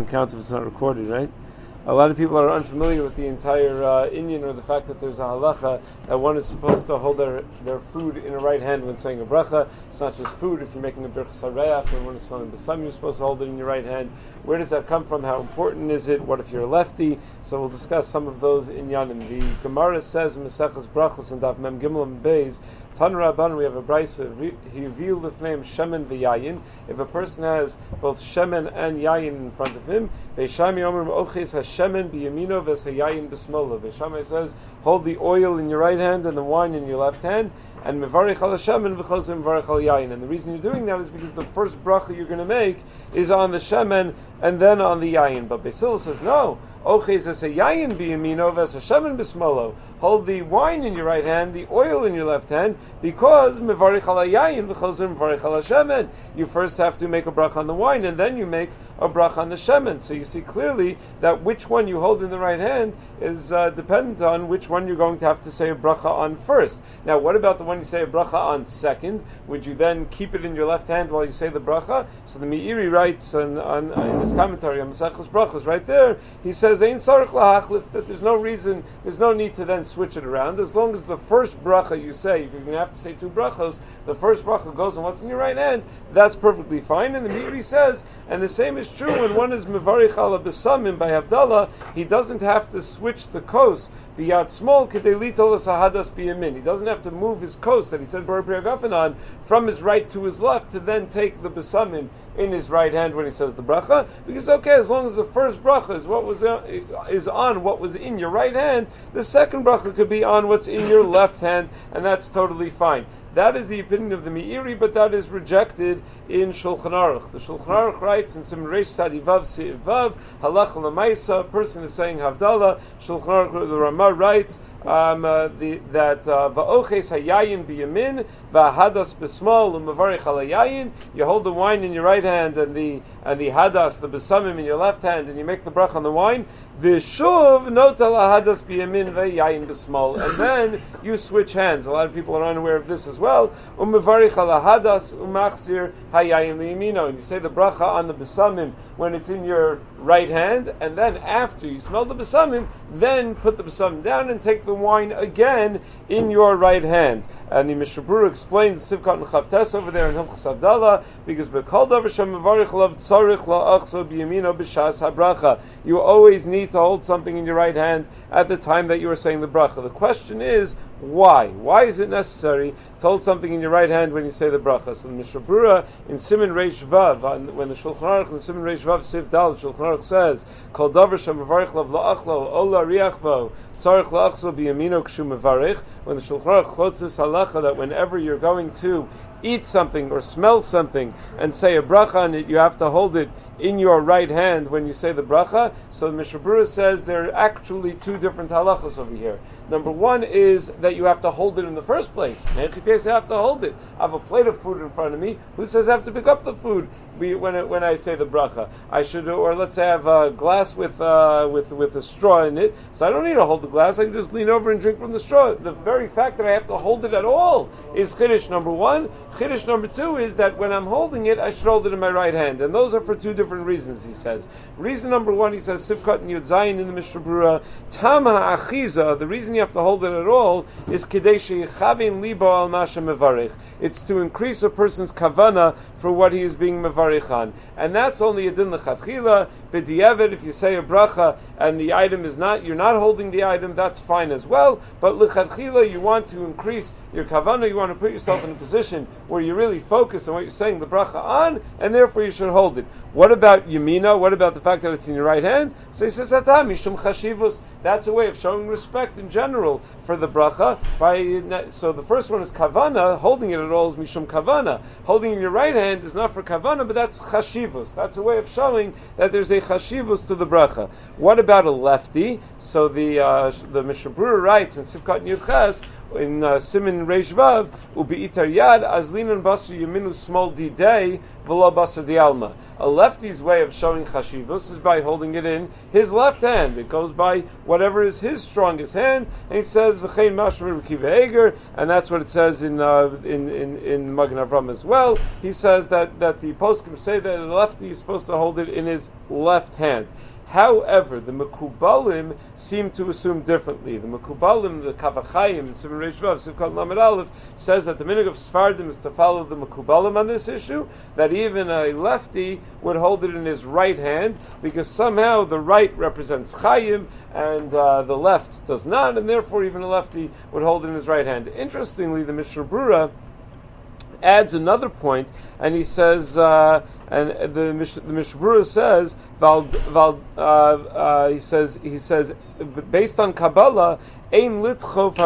doesn't count if it's not recorded, right? A lot of people are unfamiliar with the entire uh, inyan or the fact that there's a halacha that one is supposed to hold their, their food in a right hand when saying a bracha. It's not just food. If you're making a birchas harayach, when one is smelling basam, you're supposed to hold it in your right hand. Where does that come from? How important is it? What if you're a lefty? So we'll discuss some of those inyanim. The Gemara says Mesechus Brachas and Daf Mem Gimel and Beis Tan Rabban, we have a brisa. He revealed the name Shemen v'Yayin. If a person has both Shemen and Yayin in front of him, Beis Shammai Omer Oches Hashemen b'Yamino v'Sayayin b'Smolo. Beis Shammai says, hold the oil in your right hand and the wine in your left hand, and Mevarich al Hashemen v'Chosim Mevarich al Yayin. And the reason you're doing that is because the first bracha you're going to make is on the Shemen and then on the Yayin. But Beis Hillel says, no. Oches as a yayin biyamino ves hashemen bismolo. Hold the wine in your right hand, the oil in your left hand, because mevarich al yayin v'chozer mevarich al hashemen. You first have to make a brach on the wine, and then you make a brach on the shemen. So you see clearly that which one you hold in the right hand is uh, dependent on which one you're going to have to say a bracha on first. Now, what about the one you say a bracha on second? Would you then keep it in your left hand while you say the bracha? So the Meiri writes on, on, in his commentary on Masechus Brachos, right there, he says that there's no reason, there's no need to then switch it around. As long as the first bracha you say, if you're going to have to say two brachos, the first bracha goes on what's in your right hand, that's perfectly fine. And the Meiri says, and the same is true when one is Mevarich ala Besamim by Havdalah, he doesn't have to switch the coast biyat small kedelitol sahadas biyamin. He doesn't have to move his coast that he said Bar on from his right to his left to then take the besamim in his right hand when he says the bracha. Because okay, as long as the first bracha is what was uh, is on what was in your right hand, the second bracha could be on what's in your left hand, and that's totally fine. That is the opinion of the Meiri, but that is rejected in Shulchan Aruch. The Shulchan Aruch writes in Sim Reish Sadivav Sivav Halach Lamaisa. Person is saying Havdalah. Shulchan Aruch the Ramah writes um, uh, the, that uh, va'oches hayayin biyamin va'hadas b'smal u'mavarich halayayin. You hold the wine in your right hand and the and the hadas the besamim in your left hand, and you make the brach on the wine. V'shuv nota lahadas biyamin va'yayin b'smal, and then you switch hands. A lot of people are unaware of this as well. U'mavarich halahadas u'machzir hayayin liyamino, and you say the bracha on the besamim when it's in your right hand, and then after you smell the besamim, then put the besamim down and take the wine again in your right hand. And the Mishnah Berurah explains Sivkat and Chavtes over there in Hilchas Havdalah because. You always need to hold something in your right hand at the time that you are saying the bracha. The question is, why? Why is it necessary to hold something in your right hand when you say the bracha? So the Mishnah Berurah in Simon Reish Vav, when the Shulchan Aruch in Simon Reish Siv Dal, Shulchan Aruch says, Kol Davar Shem Mevarich Lav La'achlo Ola Riachbo Tzarich La'achso B'Yamino Kshu Mevarich. When the Shulchan Aruch quotes this halacha that whenever you're going to eat something or smell something and say a bracha on it, you have to hold it in your right hand when you say the bracha. So the Mishnah Berurah says there are actually two different halachas over here. Number one is that you have to hold it in the first place. You have to hold it. I have a plate of food in front of me. Who says I have to pick up the food when, it, when I say the bracha? I should, or let's say I have a glass with, uh, with, with a straw in it, so I don't need to hold the glass. I can just lean over and drink from the straw. The very fact that I have to hold it at all is chiddush number one. Chiddush number two is that when I'm holding it, I should hold it in my right hand. And those are for two different reasons, he says. Reason number one, he says, Sivkot and Yudzayin in the Mishnah Berurah, Tama Achiza, the reason you have to hold it at all is Kadeshi Chavin Libo al Masha Mevarich. It's to increase a person's kavana for what he is being Mevarich on. And that's only a din lechatchila, b'di'evet, if you say a bracha and the item is not, you're not holding the item, that's fine as well. But lechatchila, you want to increase your kavana, you want to put yourself in a position where you're really focused on what you're saying the bracha on, and therefore you should hold it. What about yamina? What about the fact that it's in your right hand? So he says, mishum chashivus. That's a way of showing respect in general for the bracha. By so the first one is kavana, holding it at all is mishum kavana. Holding in your right hand is not for kavana, but that's chashivus. That's a way of showing that there's a chashivus to the bracha. What about a lefty? So the uh, the Mishnah Berurah writes in Sivkat Yudches in uh, Simin Vav, ubi'itar yad azlinan basar yaminu small d day v'lo basar di alma. A lefty's way of showing chashivus is by holding it in his left hand. It goes by whatever is his strongest hand, and he says v'chein mashmer Eger, and that's what it says in uh, in in, in Magen Avram as well. He says that that the poskim say that the lefty is supposed to hold it in his left hand. However, the Mekubalim seem to assume differently. The Mekubalim, the Kaf HaChaim, in Simon Reish Sivkot Lamed Aleph, says that the minig of Sfardim is to follow the Mekubalim on this issue, that even a lefty would hold it in his right hand, because somehow the right represents Chaim, and uh, the left does not, and therefore even a lefty would hold it in his right hand. Interestingly, the Mishnah Brura adds another point, and he says, uh, and the Mish, the Mishbura says, val, val, uh, uh, he says, he says, based on Kabbalah, ein litchov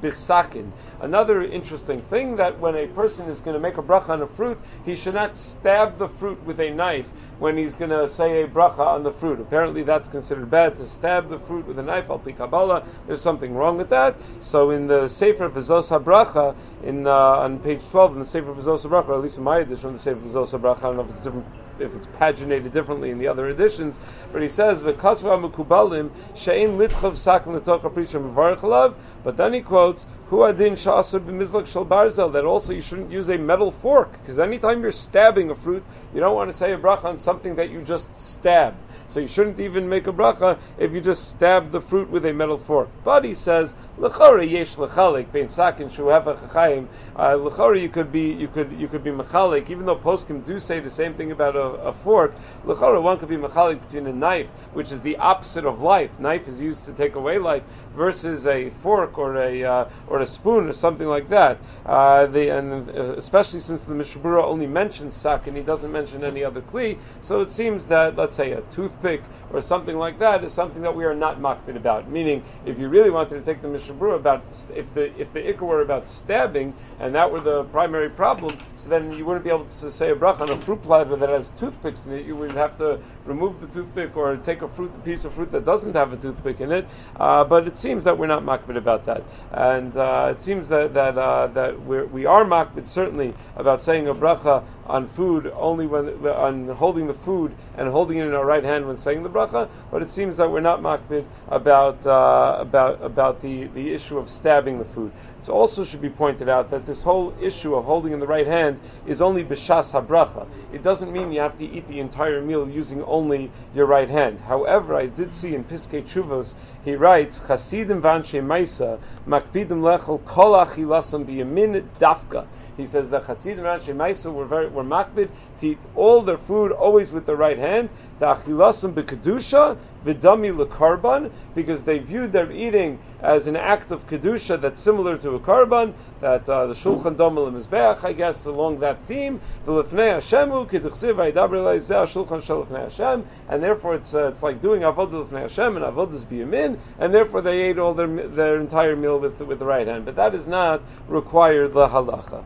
bisakin. Another interesting thing that when a person is going to make a bracha on a fruit, he should not stab the fruit with a knife when he's going to say a bracha on the fruit. Apparently, that's considered bad to stab the fruit with a knife. Al Kabbalah, there's something wrong with that. So, in the Sefer Vizos HaBracha, in uh, on page 12 in the Sefer Vizos HaBracha, or at least in my edition of the Sefer Vizos HaBracha, I don't know if it's different if it's paginated differently in the other editions, but he says v'kasva mekubalim she'in litchav sakin l'tocha prisha mevarich But then he quotes hu adin shasur b'mizlak shel barzel that also you shouldn't use a metal fork because anytime you're stabbing a fruit, you don't want to say a bracha on something that you just stabbed. So you shouldn't even make a bracha if you just stab the fruit with a metal fork. But he says lechora yesh lechalik bein sakin shuheva chachayim. Uh, you could be you could you could be mechalik even though poskim do say the same thing about a, a fork. Lechora one could be mechalik between a knife which is the opposite of life. Knife is used to take away life versus a fork or a uh, or a spoon or something like that. Uh, the, and uh, especially since the Mishabura only mentions sak and he doesn't mention any other kli, so it seems that let's say a toothpick or something like that is something that we are not makbid about. Meaning, if you really wanted to take the Mishabura about if the if the ikar were about stabbing and that were the primary problem, so then you wouldn't be able to say a brach on a fruit platter that has toothpicks in it. You would have to remove the toothpick or take a fruit, a piece of fruit that doesn't have a toothpick in it. Uh, but it seems that we're not makbid about that, and uh, it seems that that uh, that we're, we are makbid certainly about saying a bracha on food only when on holding the food and holding it in our right hand when saying the bracha. But it seems that we're not makbid about uh, about about the, the issue of stabbing the food. It also should be pointed out that this whole issue of holding in the right hand is only b'shas habracha. It doesn't mean you have to eat the entire meal using only your right hand. However, I did see in Piskei Teshuvos he writes Chasidim v'anshe Maisa makpidim lechel kol achilasam biyamin dafka. He says that Chasidim v'anshe Maisa were very were makbid to eat all their food always with the right hand. Ta'achilasam b'kedusha v'dami lekarban because they viewed their eating as an act of kedusha that's similar to a karban. That uh, the shulchan domel mizbeach, I guess, along that theme. the V'lefnei Hashemu k'dichsiv shulchan shalefnei Hashem, and therefore it's uh, it's like doing avodah lefnei Hashem and avodah biyamin, and therefore they ate all their their entire meal with with the right hand. But that is not required the halacha.